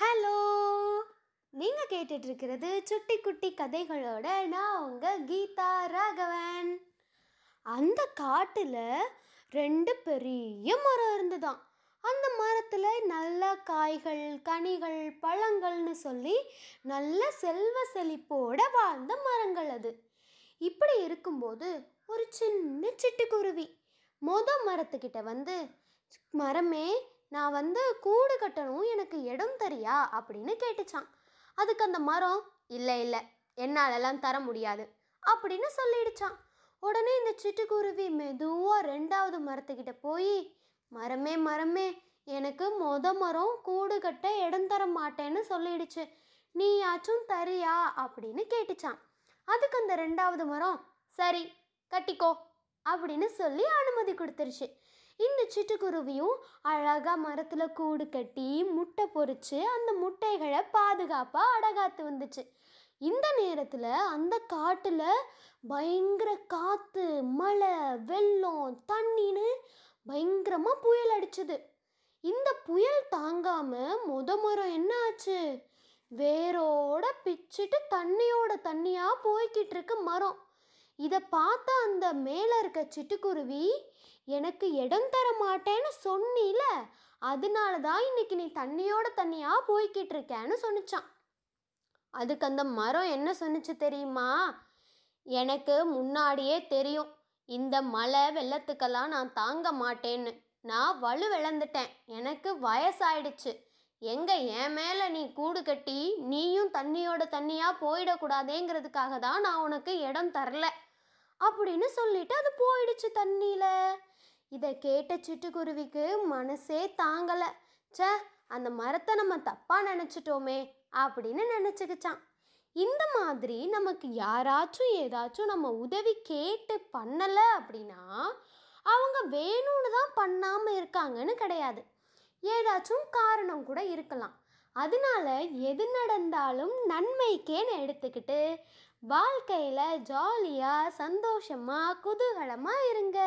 Hello. நீங்கள் கேட்டுட்ருக்கிறது சுட்டி குட்டி கதைகளோட நான் உங்கள் கீதா ராகவன். அந்த காட்டில் ரெண்டு பெரிய மரம் இருந்துதான். அந்த மரத்தில் நல்ல காய்கள் கனிகள் பழங்கள்னு சொல்லி நல்ல செல்வ செழிப்போட வாழ்ந்த மரங்கள் அது. இப்படி இருக்கும்போது ஒரு சின்ன சிட்டுக்குருவி மொத மரத்துக்கிட்ட வந்து மரமே நான் வந்து கூடு கட்டணும் எனக்கு இடம் தரியா? அப்படின்னு கேட்டுச்சான். அதுக்கு அந்த மரம் இல்லை இல்லை என்னாலெல்லாம் தர முடியாது அப்படின்னு சொல்லிடுச்சான். உடனே இந்த சிட்டுக்குருவி மெதுவாக ரெண்டாவது மரத்துக்கிட்ட போய் மரமே மரமே எனக்கு மொத மரம் கூடு கட்ட இடம் தர மாட்டேன்னு சொல்லிடுச்சு. நீயாச்சும் தரியா? அப்படின்னு கேட்டுச்சான். அதுக்கு அந்த ரெண்டாவது மரம் சரி கட்டிக்கோ. அப்படின்னு சொல்லி அனுமதி கொடுத்துருச்சு. இந்த சிட்டுக்குருவியும் அழகாக மரத்தில் கூடு கட்டி முட்டை பொறிச்சு அந்த முட்டைகளை பாதுகாப்பாக அடகாத்து வந்துச்சு. இந்த நேரத்தில் அந்த காட்டில் பயங்கர காற்று மழை வெள்ளம் தண்ணின்னு பயங்கரமாக புயல் அடிச்சுது. இந்த புயல் தாங்காமல் முத மரம் என்ன ஆச்சு? வேரோட பிச்சுட்டு தண்ணியோட தண்ணியாக போய்கிட்டு இருக்கு மரம். இதை பார்த்த அந்த மேலே இருக்க சிட்டுக்குருவி எனக்கு இடம் தர மாட்டேன்னு சொன்னில அதனால தான் இன்னைக்கு நீ தண்ணியோட தண்ணியாக போய்கிட்டு இருக்கேன்னு சொன்னிச்சான். அதுக்கு அந்த மரம் என்ன சொன்னிச்சு தெரியுமா? எனக்கு முன்னாடியே தெரியும். இந்த மழை வெள்ளத்துக்கெல்லாம் நான் தாங்க மாட்டேன்னு. நான் வலு விளந்துட்டேன். எனக்கு வயசாயிடுச்சு. எங்க என் மேலே நீ கூடு கட்டி நீயும் தண்ணியோட தண்ணியாக போயிடக்கூடாதேங்கிறதுக்காக தான் நான் உனக்கு இடம் தரல. அப்படின்னு சொல்லிட்டு அது போயிடுச்சு தண்ணியில். இதை கேட்ட சிட்டுக்குருவிக்கு மனசே தாங்கலை. ச்சே அந்த மரத்தை நம்ம தப்பாக நினச்சிட்டோமே அப்படின்னு நினச்சிக்கிச்சான். இந்த மாதிரி நமக்கு யாராச்சும் ஏதாச்சும் நம்ம உதவி கேட்டு பண்ணலை அப்படின்னா அவங்க வேணும்னு தான் பண்ணாமல் இருக்காங்கன்னு கிடையாது. ஏதாச்சும் காரணம் கூட இருக்கலாம். அதனால எது நடந்தாலும் நன்மைக்கேன்னு எடுத்துக்கிட்டு வாழ்க்கையில் ஜாலியாக சந்தோஷமாக குதூகலமாக இருங்க.